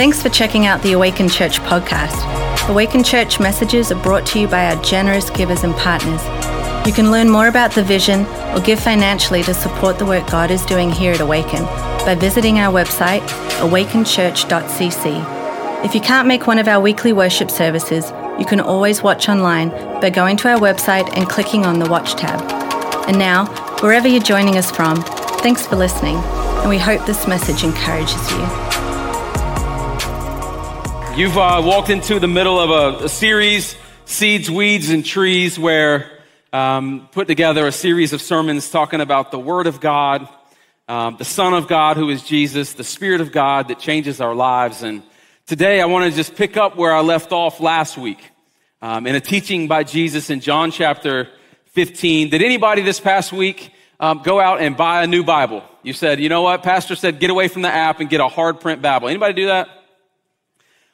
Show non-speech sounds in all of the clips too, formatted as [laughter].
Thanks for checking out the Awaken Church podcast. Awaken Church messages are brought to you by our generous givers and partners. You can learn more about the vision or give financially to support the work God is doing here at Awaken by visiting our website, awakenchurch.cc. If you can't make one of our weekly worship services, you can always watch online by going to our website and clicking on the Watch tab. And now, wherever you're joining us from, thanks for listening, and we hope this message encourages you. You've uh, walked into the middle of a, a, series, Seeds, Weeds, and Trees, where um, put together a series of sermons talking about the Word of God, um, the Son of God, who is Jesus, the Spirit of God that changes our lives. And today I want to just pick up where I left off last week um, in a teaching by Jesus in John chapter 15. Did anybody this past week um, go out and buy a new Bible? You said, you know what? Pastor said, get away from the app and get a hard print Bible. Anybody do that?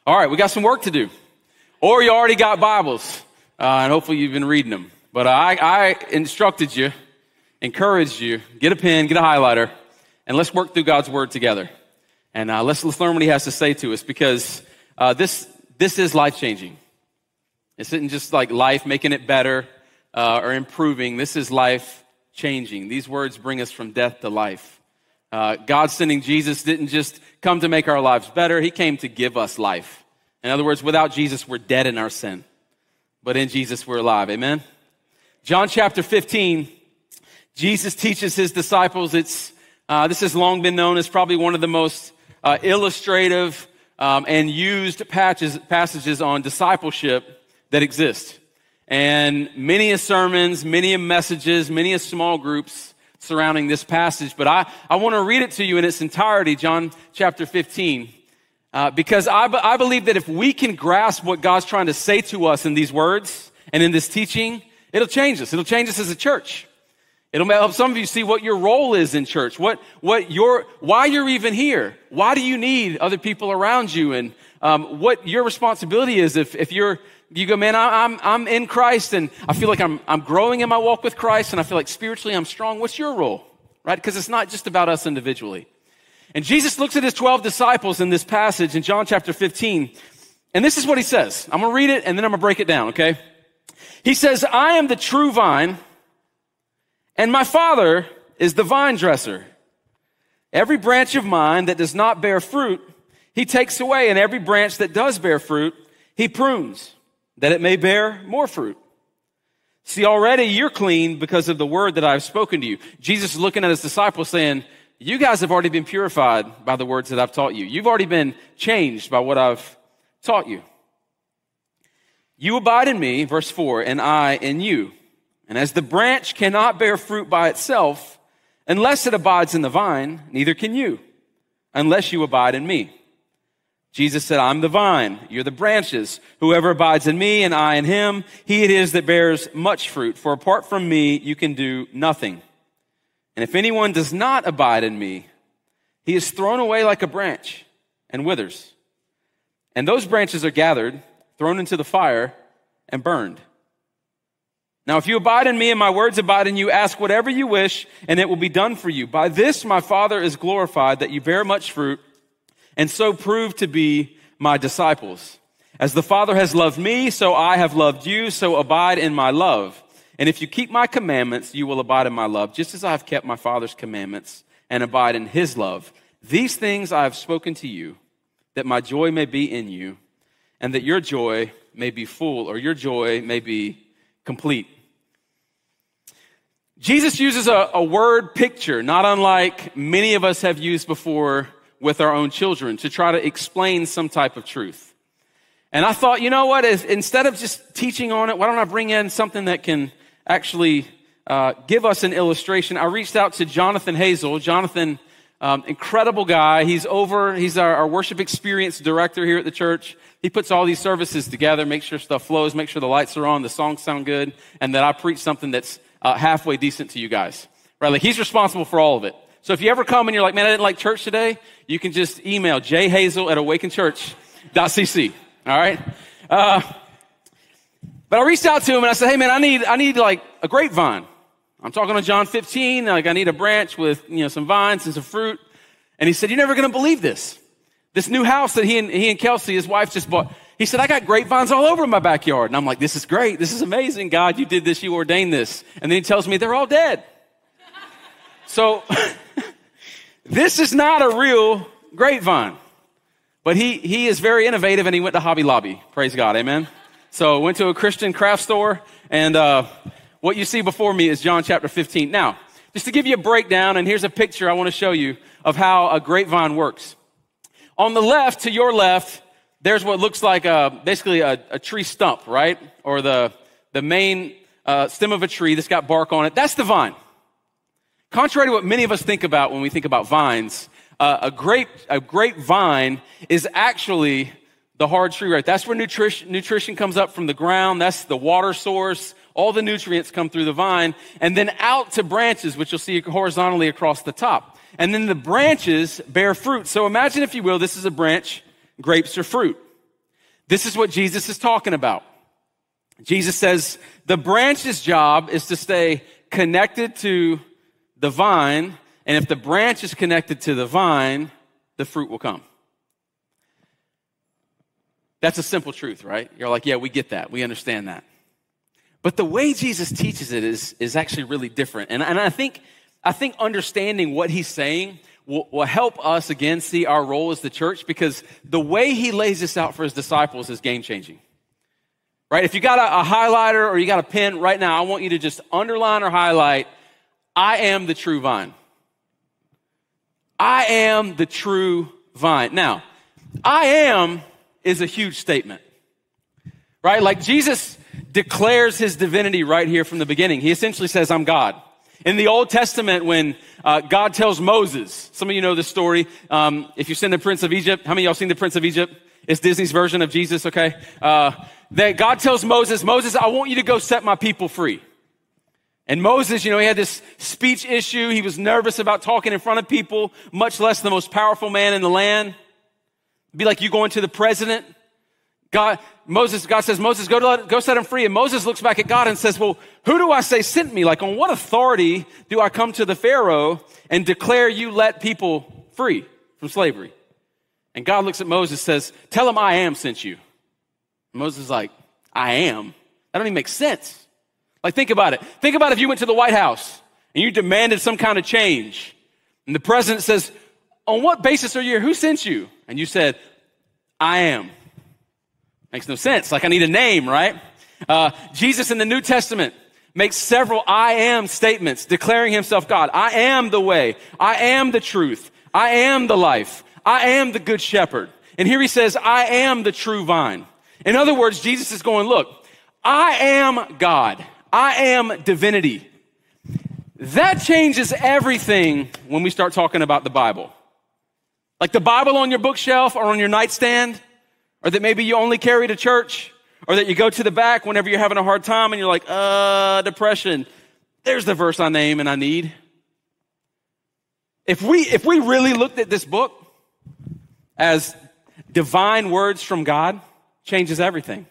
All right, we got some work to do. Or you already got Bibles, uh, and hopefully you've been reading them. But I, I instructed you, encouraged you, get a pen, get a highlighter, and let's work through God's Word together. And uh, let's, let's learn what He has to say to us because uh, this, this is life changing. This isn't just like life making it better uh, or improving. This is life changing. These words bring us from death to life. Uh, God sending Jesus didn't just come to make our lives better, He came to give us life. In other words, without Jesus, we're dead in our sin. But in Jesus, we're alive. Amen? John chapter 15, Jesus teaches his disciples. It's, uh, this has long been known as probably one of the most uh, illustrative um, and used patches, passages on discipleship that exist. And many sermons, many messages, many small groups surrounding this passage. But I, I want to read it to you in its entirety, John chapter 15. Uh, because I, I believe that if we can grasp what God's trying to say to us in these words and in this teaching, It'll change us. It'll change us as a church. It'll help some of you see what your role is in church, what, what your, why you're even here. Why do you need other people around you and um, what your responsibility is if, if you're, you go, man, I, I'm, I'm in Christ and I feel like I'm, I'm growing in my walk with Christ and I feel like spiritually I'm strong. What's your role? Right? Because it's not just about us individually. And Jesus looks at his 12 disciples in this passage in John chapter 15. And this is what he says. I'm going to read it and then I'm going to break it down, okay? He says, I am the true vine, and my Father is the vine dresser. Every branch of mine that does not bear fruit, he takes away, and every branch that does bear fruit, he prunes, that it may bear more fruit. See, already you're clean because of the word that I've spoken to you. Jesus is looking at his disciples saying, You guys have already been purified by the words that I've taught you. You've already been changed by what I've taught you. You abide in me, verse 4, and I in you. And as the branch cannot bear fruit by itself unless it abides in the vine, neither can you unless you abide in me. Jesus said, I'm the vine, you're the branches. Whoever abides in me and I in him, he it is that bears much fruit. For apart from me, you can do nothing. And if anyone does not abide in me, he is thrown away like a branch and withers. And those branches are gathered thrown into the fire, and burned. Now, if you abide in me and my words abide in you, ask whatever you wish, and it will be done for you. By this my Father is glorified, that you bear much fruit, and so prove to be my disciples. As the Father has loved me, so I have loved you, so abide in my love. And if you keep my commandments, you will abide in my love, just as I have kept my Father's commandments and abide in his love. These things I have spoken to you, that my joy may be in you and that your joy may be full or your joy may be complete. Jesus uses a, a, word picture, not unlike many of us have used before with our own children, to try to explain some type of truth. And I thought, you know what? If, instead of just teaching on it, why don't I bring in something that can actually uh, give us an illustration? I reached out to Jonathan Hazel. Jonathan, um, incredible guy. He's over, he's our, our worship experience director here at the church. He puts all these services together, makes sure stuff flows, make sure the lights are on, the songs sound good, and that I preach something that's uh, halfway decent to you guys. Right? Like he's responsible for all of it. So if you ever come and you're like, man, I didn't like church today, you can just email jhazel at awakenchurch.cc. All right? Uh, but I reached out to him and I said, hey man, I need, I need like a grapevine. I'm talking to John 15, like I need a branch with, you know, some vines and some fruit. And he said, you're never going to believe this This new house that he and, he and Kelsey, his wife, just bought. He said, I got grapevines all over my backyard. And I'm like, this is great. This is amazing. God, you did this. You ordained this. And then he tells me they're all dead. so [laughs] this is not a real grapevine. But he, he is very innovative and he went to Hobby Lobby. Praise God. Amen. So went to a Christian craft store and, uh, what you see before me is John chapter 15. Now, just to give you a breakdown, and here's a picture I want to show you of how a grapevine works. On the left, to your left, there's what looks like a, basically a, a tree stump, right? Or the, the main uh, stem of a tree that's got bark on it. That's the vine. Contrary to what many of us think about when we think about vines, uh, a grape a grapevine is actually the hard tree right. That's where nutrition, nutrition comes up from the ground. That's the water source. All the nutrients come through the vine and then out to branches, which you'll see horizontally across the top. And then the branches bear fruit. So imagine, if you will, this is a branch grapes are fruit. This is what Jesus is talking about. Jesus says the branch's job is to stay connected to the vine, and if the branch is connected to the vine, the fruit will come. That's a simple truth, right? You're like, yeah, we get that. We understand that. But the way Jesus teaches it is, is actually really different. And, and I think, I think understanding what he's saying will, will help us again see our role as the church because the way he lays this out for his disciples is game changing. Right? If you got a, a highlighter or you got a pen right now, I want you to just underline or highlight, I am the true vine. I am the true vine. Now, I am is a huge statement. Right? Like Jesus declares his divinity right here from the beginning. He essentially says, I'm God. In the Old Testament, when uh, God tells Moses, some of you know this story. Um, if you've seen the Prince of Egypt, how many y'all seen the Prince of Egypt? It's Disney's version of Jesus, okay? Uh, that God tells Moses, Moses, I want you to go set my people free. And Moses, you know, he had this speech issue. He was nervous about talking in front of people, much less the most powerful man in the land. It'd be like you going to the president God, Moses, God says, Moses, go, to, go set him free. And Moses looks back at God and says, well, who do I say sent me? Like, on what authority do I come to the Pharaoh and declare you let people free from slavery? And God looks at Moses and says, tell him I am sent you. And Moses is like, I am? That don't even make sense. Like, think about it. Think about if you went to the White House and you demanded some kind of change. And the president says, on what basis are you here? Who sent you? And you said, I am. Makes no sense. Like I need a name, right? Uh, Jesus in the New Testament makes several I am statements declaring himself God. I am the way. I am the truth. I am the life. I am the good shepherd. And here he says, I am the true vine. In other words, Jesus is going, look, I am God. I am divinity. That changes everything when we start talking about the Bible. Like the Bible on your bookshelf or on your nightstand, or that maybe you only carry to church, or that you go to the back whenever you're having a hard time and you're like, uh, depression. There's the verse I name and I need. If we, if we really looked at this book as divine words from God, changes everything.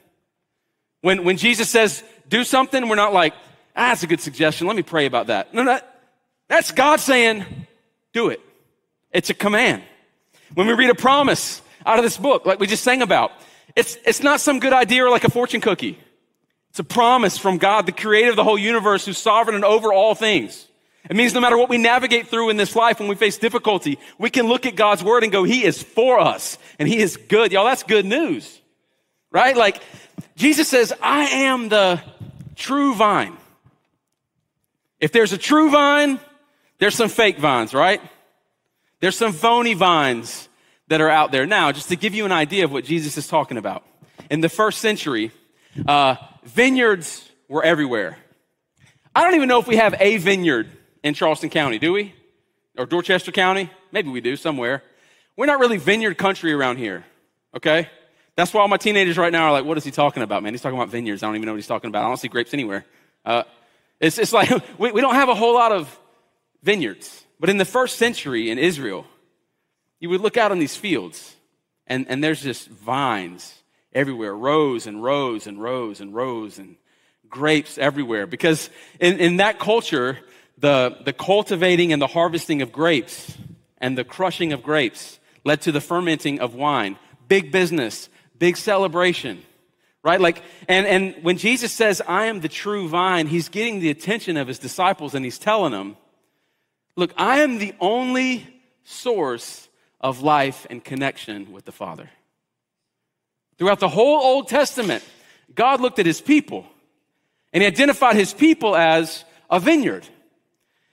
When, when Jesus says, do something, we're not like, ah, that's a good suggestion. Let me pray about that. No, that, that's God saying, do it. It's a command. When we read a promise, out of this book, like we just sang about. It's, it's not some good idea or like a fortune cookie. It's a promise from God, the creator of the whole universe, who's sovereign and over all things. It means no matter what we navigate through in this life when we face difficulty, we can look at God's word and go, He is for us and He is good. Y'all, that's good news. Right? Like, Jesus says, I am the true vine. If there's a true vine, there's some fake vines, right? There's some phony vines that are out there. Now, just to give you an idea of what Jesus is talking about. In the first century, uh, vineyards were everywhere. I don't even know if we have a vineyard in Charleston County, do we? Or Dorchester County? Maybe we do somewhere. We're not really vineyard country around here, okay? That's why all my teenagers right now are like, what is he talking about, man? He's talking about vineyards. I don't even know what he's talking about. I don't see grapes anywhere. Uh, it's, it's like [laughs] we, we don't have a whole lot of vineyards. But in the first century in Israel, you would look out on these fields, and, and there's just vines everywhere, rows and rows and rows and rows and grapes everywhere. Because in, in that culture, the, the cultivating and the harvesting of grapes and the crushing of grapes led to the fermenting of wine. Big business, big celebration, right? Like, and, and when Jesus says, I am the true vine, he's getting the attention of his disciples and he's telling them, look, I am the only source of life and connection with the Father. Throughout the whole Old Testament, God looked at his people and he identified his people as a vineyard.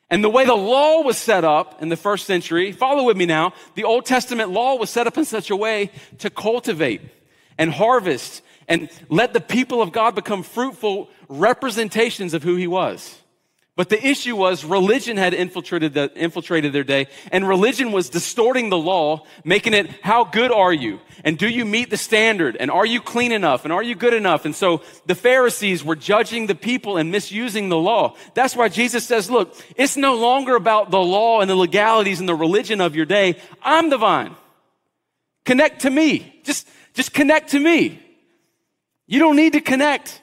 And the way the law was set up in the first century, follow with me now, the Old Testament law was set up in such a way to cultivate and harvest and let the people of God become fruitful representations of who he was. But the issue was religion had infiltrated, the, infiltrated their day, and religion was distorting the law, making it, how good are you? And do you meet the standard? And are you clean enough? And are you good enough? And so the Pharisees were judging the people and misusing the law. That's why Jesus says, look, it's no longer about the law and the legalities and the religion of your day. I'm the vine. Connect to me. Just, just connect to me. You don't need to connect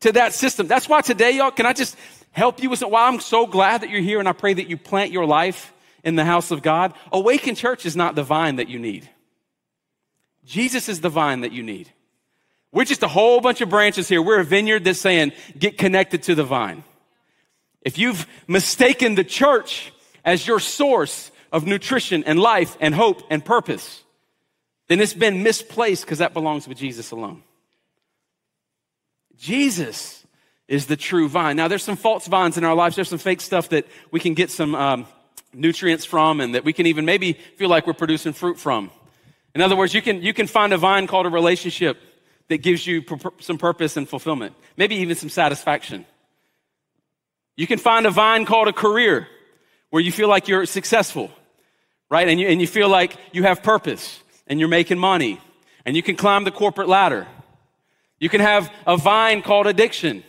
to that system. That's why today, y'all, can I just, help you with why I'm so glad that you're here and I pray that you plant your life in the house of God. Awaken Church is not the vine that you need. Jesus is the vine that you need. We're just a whole bunch of branches here. We're a vineyard that's saying, get connected to the vine. If you've mistaken the church as your source of nutrition and life and hope and purpose, then it's been misplaced because that belongs with Jesus alone. Jesus is the true vine. Now, there's some false vines in our lives. There's some fake stuff that we can get some um, nutrients from and that we can even maybe feel like we're producing fruit from. In other words, you can, you can find a vine called a relationship that gives you some purpose and fulfillment, maybe even some satisfaction. You can find a vine called a career where you feel like you're successful, right? And you, and you feel like you have purpose and you're making money and you can climb the corporate ladder. You can have a vine called addiction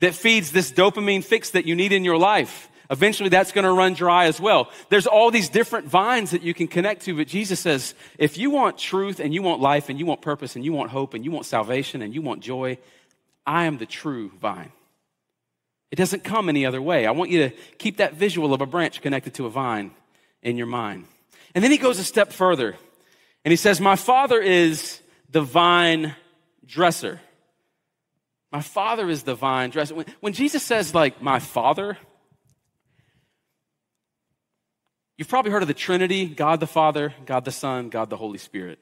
that feeds this dopamine fix that you need in your life. Eventually that's going to run dry as well. There's all these different vines that you can connect to, but Jesus says, if you want truth and you want life and you want purpose and you want hope and you want salvation and you want joy, I am the true vine. It doesn't come any other way. I want you to keep that visual of a branch connected to a vine in your mind. And then he goes a step further and he says, My father is the vine dresser. My father is the vine dresser. When, when Jesus says, like, my father, you've probably heard of the Trinity God the Father, God the Son, God the Holy Spirit.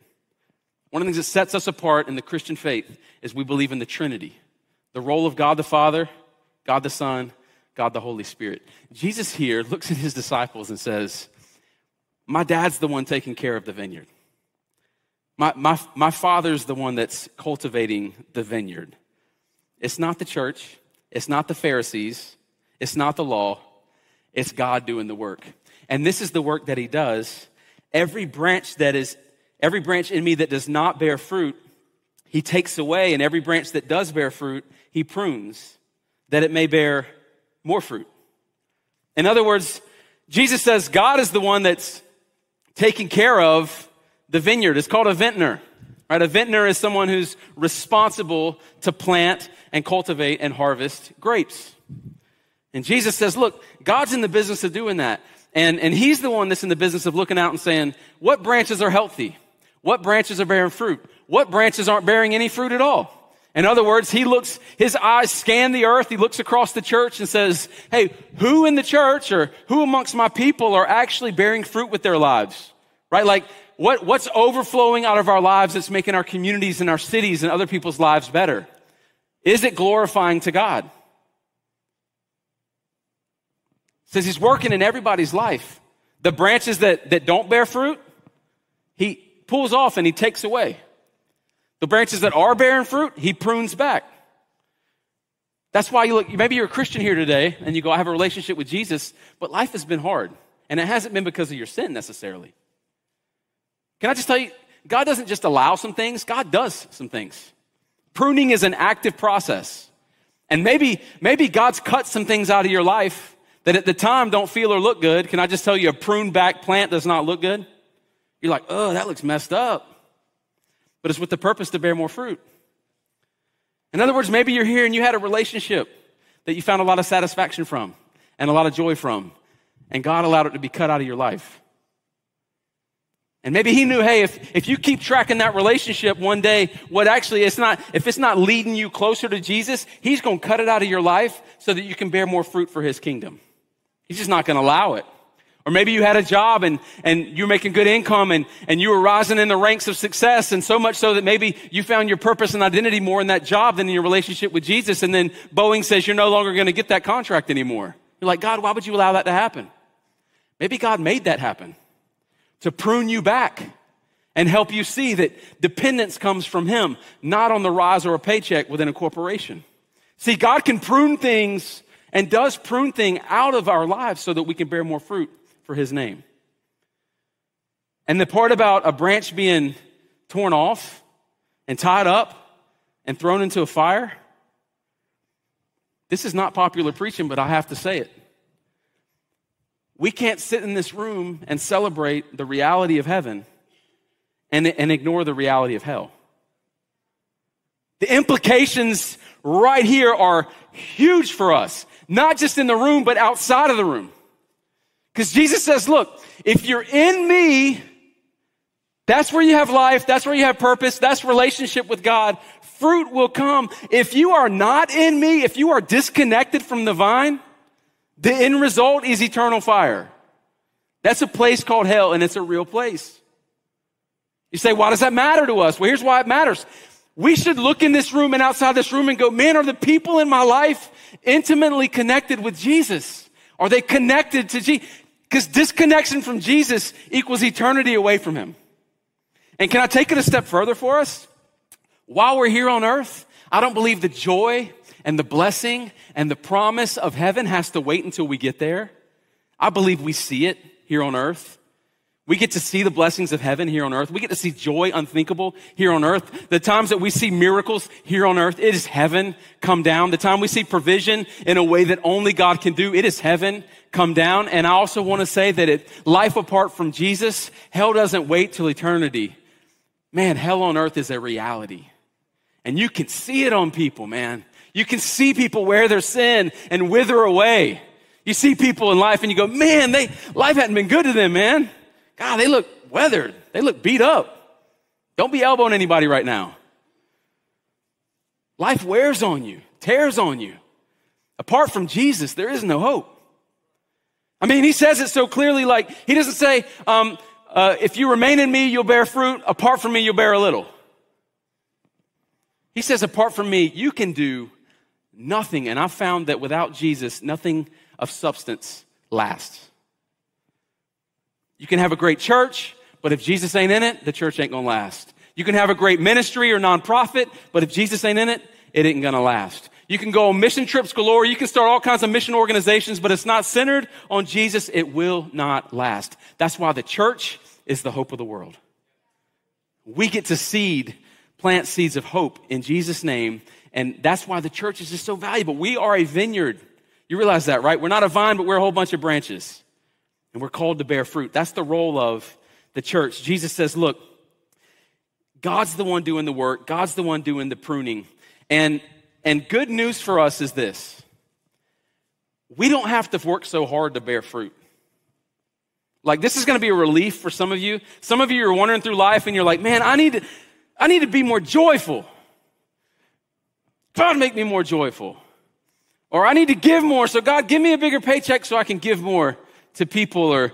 One of the things that sets us apart in the Christian faith is we believe in the Trinity the role of God the Father, God the Son, God the Holy Spirit. Jesus here looks at his disciples and says, My dad's the one taking care of the vineyard. My, my, my father's the one that's cultivating the vineyard. It's not the church. It's not the Pharisees. It's not the law. It's God doing the work. And this is the work that he does. Every branch that is, every branch in me that does not bear fruit, he takes away. And every branch that does bear fruit, he prunes that it may bear more fruit. In other words, Jesus says God is the one that's taking care of the vineyard. It's called a vintner. Right? A vintner is someone who's responsible to plant and cultivate and harvest grapes. And Jesus says, look, God's in the business of doing that. And, and he's the one that's in the business of looking out and saying, what branches are healthy? What branches are bearing fruit? What branches aren't bearing any fruit at all? In other words, he looks, his eyes scan the earth. He looks across the church and says, Hey, who in the church or who amongst my people are actually bearing fruit with their lives? Right? Like, what, what's overflowing out of our lives that's making our communities and our cities and other people's lives better? Is it glorifying to God? It says he's working in everybody's life. The branches that, that don't bear fruit, he pulls off and he takes away. The branches that are bearing fruit, he prunes back. That's why you look, maybe you're a Christian here today and you go, I have a relationship with Jesus, but life has been hard. And it hasn't been because of your sin necessarily. Can I just tell you, God doesn't just allow some things, God does some things. Pruning is an active process. And maybe, maybe God's cut some things out of your life that at the time don't feel or look good. Can I just tell you a pruned back plant does not look good? You're like, oh, that looks messed up. But it's with the purpose to bear more fruit. In other words, maybe you're here and you had a relationship that you found a lot of satisfaction from and a lot of joy from, and God allowed it to be cut out of your life. And maybe he knew, hey, if, if you keep tracking that relationship one day, what actually it's not, if it's not leading you closer to Jesus, he's going to cut it out of your life so that you can bear more fruit for his kingdom. He's just not going to allow it. Or maybe you had a job and, and you're making good income and, and you were rising in the ranks of success and so much so that maybe you found your purpose and identity more in that job than in your relationship with Jesus. And then Boeing says you're no longer going to get that contract anymore. You're like, God, why would you allow that to happen? Maybe God made that happen to prune you back and help you see that dependence comes from Him, not on the rise or a paycheck within a corporation. See, God can prune things and does prune things out of our lives so that we can bear more fruit for His name. And the part about a branch being torn off and tied up and thrown into a fire, this is not popular preaching, but I have to say it. We can't sit in this room and celebrate the reality of heaven and, and ignore the reality of hell. The implications right here are huge for us, not just in the room, but outside of the room. Because Jesus says, look, if you're in me, that's where you have life. That's where you have purpose. That's relationship with God. Fruit will come. If you are not in me, if you are disconnected from the vine, the end result is eternal fire. That's a place called hell, and it's a real place. You say, why does that matter to us? Well, here's why it matters. We should look in this room and outside this room and go, man, are the people in my life intimately connected with Jesus? Are they connected to Jesus? Because disconnection from Jesus equals eternity away from Him. And can I take it a step further for us? While we're here on earth, I don't believe the joy and the blessing and the promise of heaven has to wait until we get there. I believe we see it here on earth. We get to see the blessings of heaven here on earth. We get to see joy unthinkable here on earth. The times that we see miracles here on earth, it is heaven come down. The time we see provision in a way that only God can do, it is heaven come down. And I also want to say that it, life apart from Jesus, hell doesn't wait till eternity. Man, hell on earth is a reality. And you can see it on people, man. You can see people wear their sin and wither away. You see people in life and you go, man, they, life hadn't been good to them, man. God, they look weathered. They look beat up. Don't be elbowing anybody right now. Life wears on you, tears on you. Apart from Jesus, there is no hope. I mean, he says it so clearly, like, he doesn't say, um, uh, if you remain in me, you'll bear fruit. Apart from me, you'll bear a little. He says, apart from me, you can do nothing. And I've found that without Jesus, nothing of substance lasts. You can have a great church, but if Jesus ain't in it, the church ain't gonna last. You can have a great ministry or nonprofit, but if Jesus ain't in it, it ain't gonna last. You can go on mission trips galore. You can start all kinds of mission organizations, but it's not centered on Jesus. It will not last. That's why the church is the hope of the world. We get to seed, plant seeds of hope in Jesus' name and that's why the church is just so valuable. We are a vineyard. You realize that, right? We're not a vine, but we're a whole bunch of branches. And we're called to bear fruit. That's the role of the church. Jesus says, look, God's the one doing the work. God's the one doing the pruning. And, and good news for us is this. We don't have to work so hard to bear fruit. Like this is going to be a relief for some of you. Some of you are wandering through life and you're like, man, I need to, I need to be more joyful. God, make me more joyful. Or I need to give more. So God, give me a bigger paycheck so I can give more to people. Or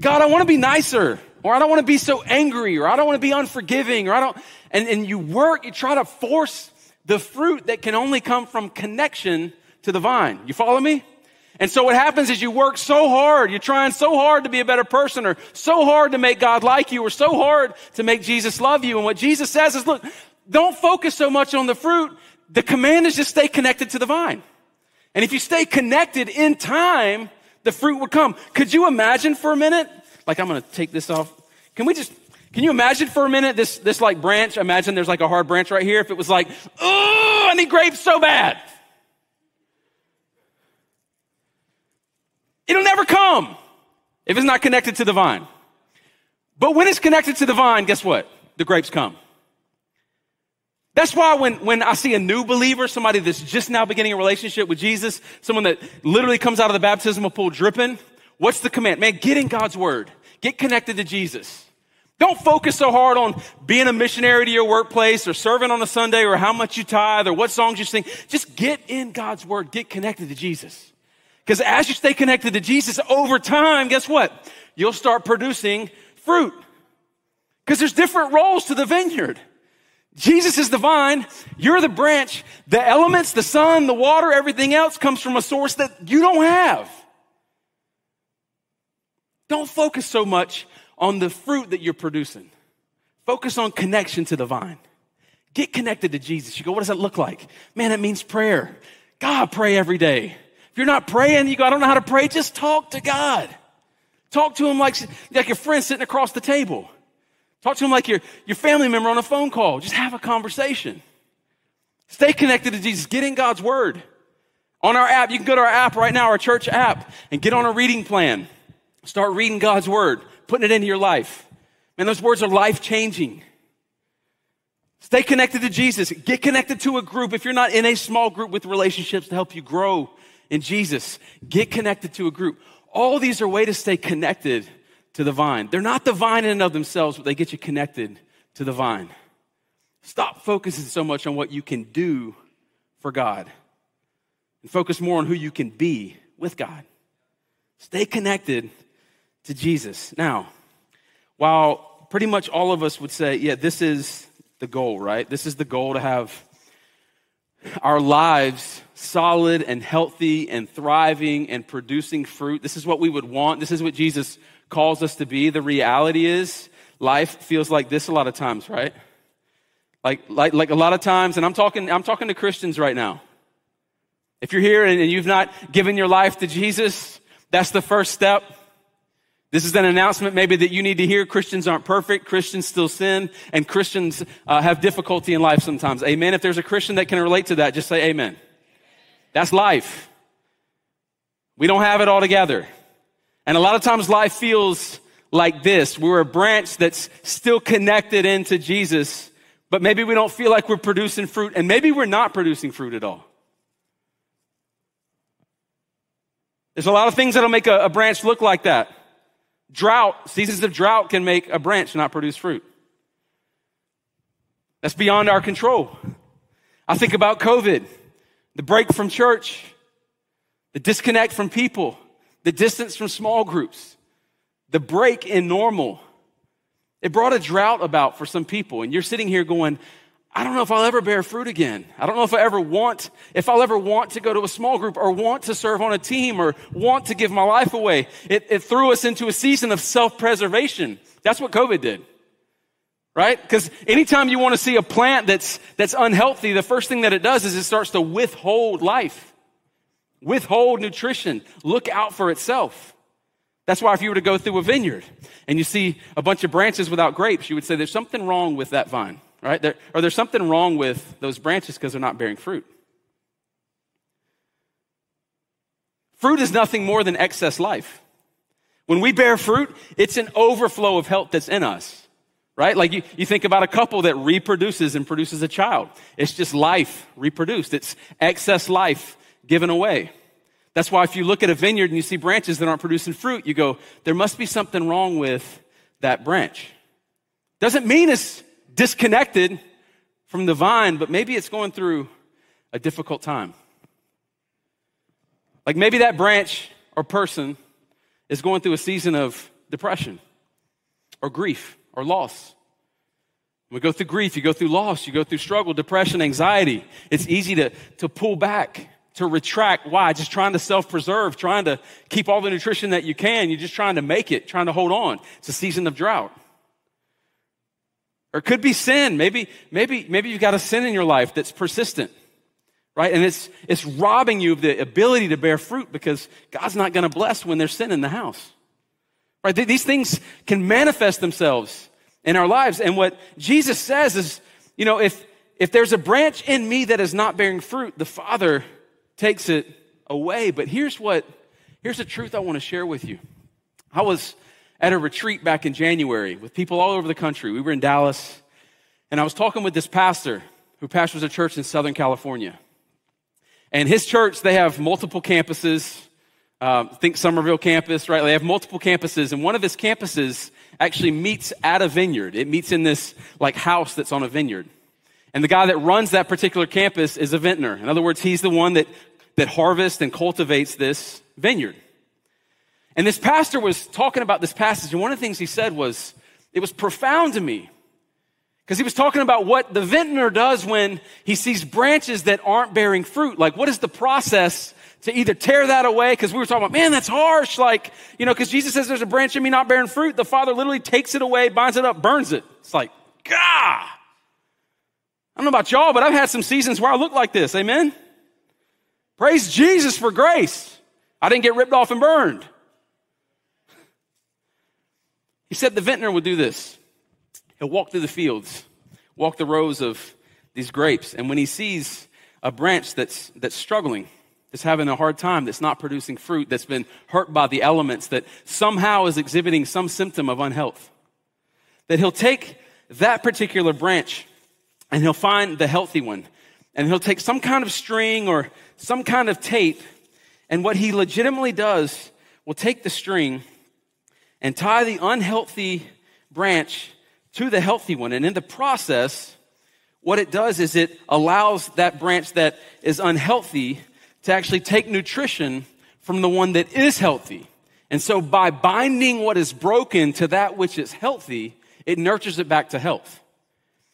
God, I want to be nicer. Or I don't want to be so angry. Or I don't want to be unforgiving. Or I don't, and, and you work, you try to force the fruit that can only come from connection to the vine. You follow me? And so what happens is you work so hard, you're trying so hard to be a better person or so hard to make God like you or so hard to make Jesus love you. And what Jesus says is, look, don't focus so much on the fruit the command is just stay connected to the vine. And if you stay connected in time, the fruit would come. Could you imagine for a minute? Like, I'm going to take this off. Can we just, can you imagine for a minute this, this like branch? Imagine there's like a hard branch right here. If it was like, oh, I need grapes so bad. It'll never come if it's not connected to the vine. But when it's connected to the vine, guess what? The grapes come. That's why when, when I see a new believer, somebody that's just now beginning a relationship with Jesus, someone that literally comes out of the baptismal pool dripping, what's the command? Man, get in God's word. Get connected to Jesus. Don't focus so hard on being a missionary to your workplace or serving on a Sunday or how much you tithe or what songs you sing. Just get in God's word. Get connected to Jesus. Because as you stay connected to Jesus over time, guess what? You'll start producing fruit. Because there's different roles to the vineyard. Jesus is the vine, you're the branch. The elements, the sun, the water, everything else comes from a source that you don't have. Don't focus so much on the fruit that you're producing. Focus on connection to the vine. Get connected to Jesus. You go, what does that look like? Man, it means prayer. God, pray every day. If you're not praying, you go, I don't know how to pray. Just talk to God. Talk to him like, like your friend sitting across the table. Talk to them like your, your family member on a phone call. Just have a conversation. Stay connected to Jesus. Get in God's word. On our app, you can go to our app right now, our church app, and get on a reading plan. Start reading God's word, putting it into your life. Man, those words are life changing. Stay connected to Jesus. Get connected to a group. If you're not in a small group with relationships to help you grow in Jesus, get connected to a group. All these are ways to stay connected to the vine. They're not the vine in and of themselves, but they get you connected to the vine. Stop focusing so much on what you can do for God and focus more on who you can be with God. Stay connected to Jesus. Now, while pretty much all of us would say, yeah, this is the goal, right? This is the goal to have our lives solid and healthy and thriving and producing fruit. This is what we would want. This is what Jesus calls us to be. The reality is, life feels like this a lot of times, right? Like, like, like a lot of times, and I'm talking, I'm talking to Christians right now. If you're here and you've not given your life to Jesus, that's the first step. This is an announcement maybe that you need to hear. Christians aren't perfect. Christians still sin and Christians uh, have difficulty in life sometimes. Amen. If there's a Christian that can relate to that, just say amen. That's life. We don't have it all together. And a lot of times life feels like this. We're a branch that's still connected into Jesus, but maybe we don't feel like we're producing fruit, and maybe we're not producing fruit at all. There's a lot of things that'll make a, a branch look like that. Drought, seasons of drought can make a branch not produce fruit. That's beyond our control. I think about COVID, the break from church, the disconnect from people the distance from small groups, the break in normal. It brought a drought about for some people. And you're sitting here going, I don't know if I'll ever bear fruit again. I don't know if I ever want, if I'll ever want to go to a small group or want to serve on a team or want to give my life away. It, it threw us into a season of self-preservation. That's what COVID did. Right? Because anytime you want to see a plant that's, that's unhealthy, the first thing that it does is it starts to withhold life withhold nutrition, look out for itself. That's why if you were to go through a vineyard and you see a bunch of branches without grapes, you would say there's something wrong with that vine, right? There, or there's something wrong with those branches because they're not bearing fruit. Fruit is nothing more than excess life. When we bear fruit, it's an overflow of health that's in us, right? Like you, you think about a couple that reproduces and produces a child. It's just life reproduced. It's excess life given away. That's why if you look at a vineyard and you see branches that aren't producing fruit, you go, there must be something wrong with that branch. Doesn't mean it's disconnected from the vine, but maybe it's going through a difficult time. Like maybe that branch or person is going through a season of depression or grief or loss. We go through grief, you go through loss, you go through struggle, depression, anxiety. It's easy to, to pull back to retract. Why? Just trying to self preserve, trying to keep all the nutrition that you can. You're just trying to make it, trying to hold on. It's a season of drought. Or could be sin. Maybe, maybe, maybe you've got a sin in your life that's persistent, right? And it's, it's robbing you of the ability to bear fruit because God's not going to bless when there's sin in the house, right? These things can manifest themselves in our lives. And what Jesus says is, you know, if, if there's a branch in me that is not bearing fruit, the Father takes it away. But here's what, here's the truth I want to share with you. I was at a retreat back in January with people all over the country. We were in Dallas, and I was talking with this pastor who pastors a church in Southern California. And his church, they have multiple campuses. Um, think Summerville campus, right? They have multiple campuses, and one of his campuses actually meets at a vineyard. It meets in this like house that's on a vineyard. And the guy that runs that particular campus is a vintner. In other words, he's the one that, that harvests and cultivates this vineyard. And this pastor was talking about this passage, and one of the things he said was, it was profound to me. Because he was talking about what the vintner does when he sees branches that aren't bearing fruit. Like, what is the process to either tear that away? Because we were talking about, man, that's harsh. Like, you know, because Jesus says there's a branch in me not bearing fruit. The Father literally takes it away, binds it up, burns it. It's like, God. I don't know about y'all, but I've had some seasons where I look like this. Amen? Praise Jesus for grace. I didn't get ripped off and burned. He said the vintner would do this. He'll walk through the fields, walk the rows of these grapes, and when he sees a branch that's, that's struggling, that's having a hard time, that's not producing fruit, that's been hurt by the elements, that somehow is exhibiting some symptom of unhealth, that he'll take that particular branch and he'll find the healthy one, and he'll take some kind of string or some kind of tape, and what he legitimately does will take the string and tie the unhealthy branch to the healthy one. And in the process, what it does is it allows that branch that is unhealthy to actually take nutrition from the one that is healthy. And so by binding what is broken to that which is healthy, it nurtures it back to health.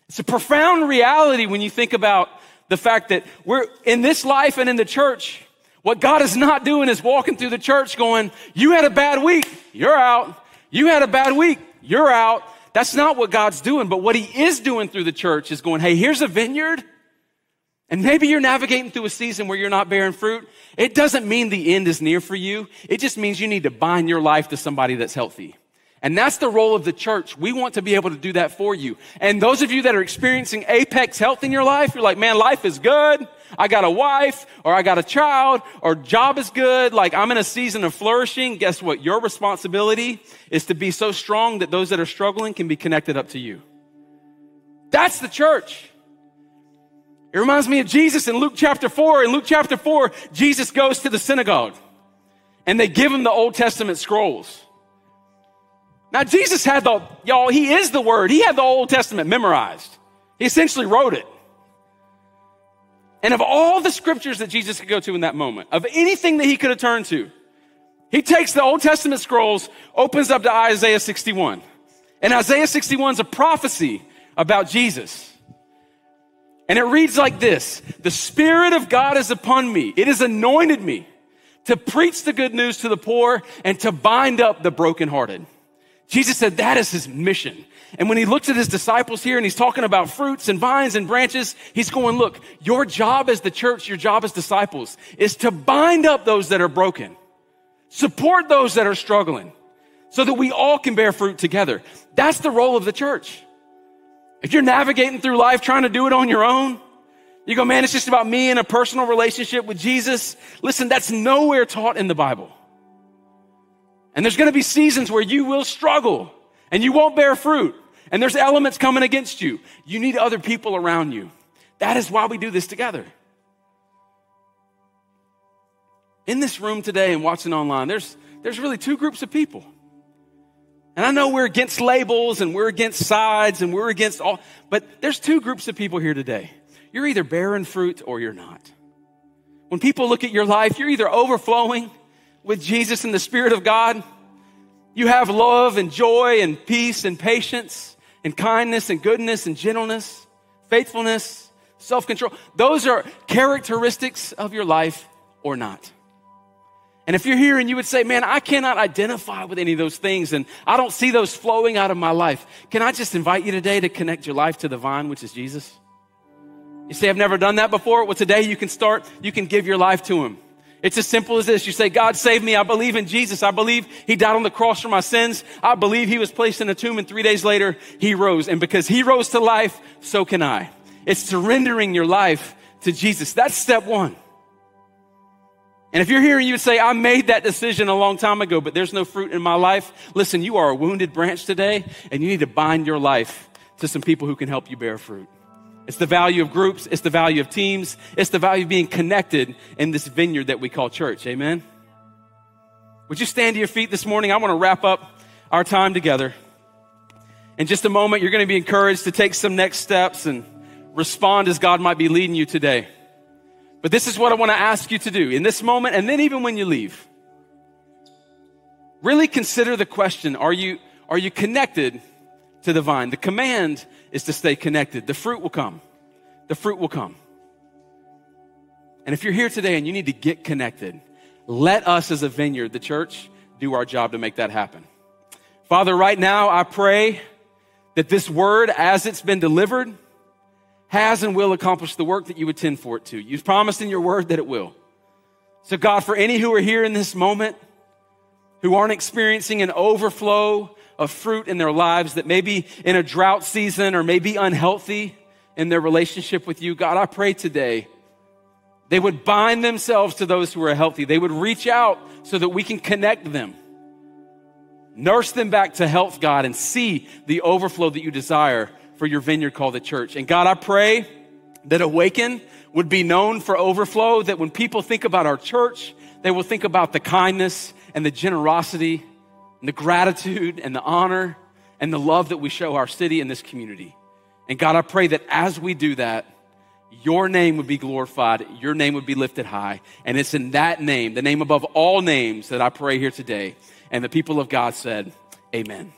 It's a profound reality when you think about the fact that we're in this life and in the church, what God is not doing is walking through the church going, You had a bad week, you're out. You had a bad week, you're out. That's not what God's doing. But what He is doing through the church is going, Hey, here's a vineyard. And maybe you're navigating through a season where you're not bearing fruit. It doesn't mean the end is near for you. It just means you need to bind your life to somebody that's healthy. And that's the role of the church. We want to be able to do that for you. And those of you that are experiencing apex health in your life, you're like, man, life is good. I got a wife or I got a child or job is good. Like I'm in a season of flourishing. Guess what? Your responsibility is to be so strong that those that are struggling can be connected up to you. That's the church. It reminds me of Jesus in Luke chapter 4. In Luke chapter 4, Jesus goes to the synagogue and they give him the Old Testament scrolls. Now, Jesus had the, y'all, he is the word. He had the Old Testament memorized. He essentially wrote it. And of all the scriptures that Jesus could go to in that moment, of anything that he could have turned to, he takes the Old Testament scrolls, opens up to Isaiah 61. And Isaiah 61 is a prophecy about Jesus. And it reads like this The Spirit of God is upon me, it has anointed me to preach the good news to the poor and to bind up the brokenhearted Jesus said that is his mission. And when he looks at his disciples here and he's talking about fruits and vines and branches, he's going, look, your job as the church, your job as disciples is to bind up those that are broken, support those that are struggling so that we all can bear fruit together. That's the role of the church. If you're navigating through life trying to do it on your own, you go, man, it's just about me and a personal relationship with Jesus. Listen, that's nowhere taught in the Bible. And there's going to be seasons where you will struggle and you won't bear fruit. And there's elements coming against you. You need other people around you. That is why we do this together. In this room today and watching online, there's, there's really two groups of people. And I know we're against labels and we're against sides and we're against all, but there's two groups of people here today. You're either bearing fruit or you're not. When people look at your life, you're either overflowing with Jesus and the Spirit of God, you have love and joy and peace and patience and kindness and goodness and gentleness, faithfulness, self control. Those are characteristics of your life or not. And if you're here and you would say, man, I cannot identify with any of those things and I don't see those flowing out of my life, can I just invite you today to connect your life to the vine, which is Jesus? You say, I've never done that before. Well, today you can start, you can give your life to Him. It's as simple as this. You say, God save me. I believe in Jesus. I believe he died on the cross for my sins. I believe he was placed in a tomb and three days later he rose. And because he rose to life, so can I. It's surrendering your life to Jesus. That's step one. And if you're here and you would say, I made that decision a long time ago, but there's no fruit in my life, listen, you are a wounded branch today and you need to bind your life to some people who can help you bear fruit. It's the value of groups. It's the value of teams. It's the value of being connected in this vineyard that we call church. Amen. Would you stand to your feet this morning? I want to wrap up our time together. In just a moment, you're going to be encouraged to take some next steps and respond as God might be leading you today. But this is what I want to ask you to do in this moment and then even when you leave. Really consider the question are you, are you connected to the vine? The command is to stay connected. The fruit will come. The fruit will come. And if you're here today and you need to get connected, let us as a vineyard, the church, do our job to make that happen. Father, right now I pray that this word, as it's been delivered, has and will accomplish the work that you intend for it to. You've promised in your word that it will. So, God, for any who are here in this moment who aren't experiencing an overflow of fruit in their lives, that may be in a drought season or maybe unhealthy in their relationship with you, God, I pray today they would bind themselves to those who are healthy. They would reach out so that we can connect them. Nurse them back to health, God, and see the overflow that you desire for your vineyard called the church. And God, I pray that Awaken would be known for overflow, that when people think about our church, they will think about the kindness and the generosity and the gratitude and the honor and the love that we show our city and this community. And God, I pray that as we do that, your name would be glorified, your name would be lifted high. And it's in that name, the name above all names, that I pray here today. And the people of God said, Amen.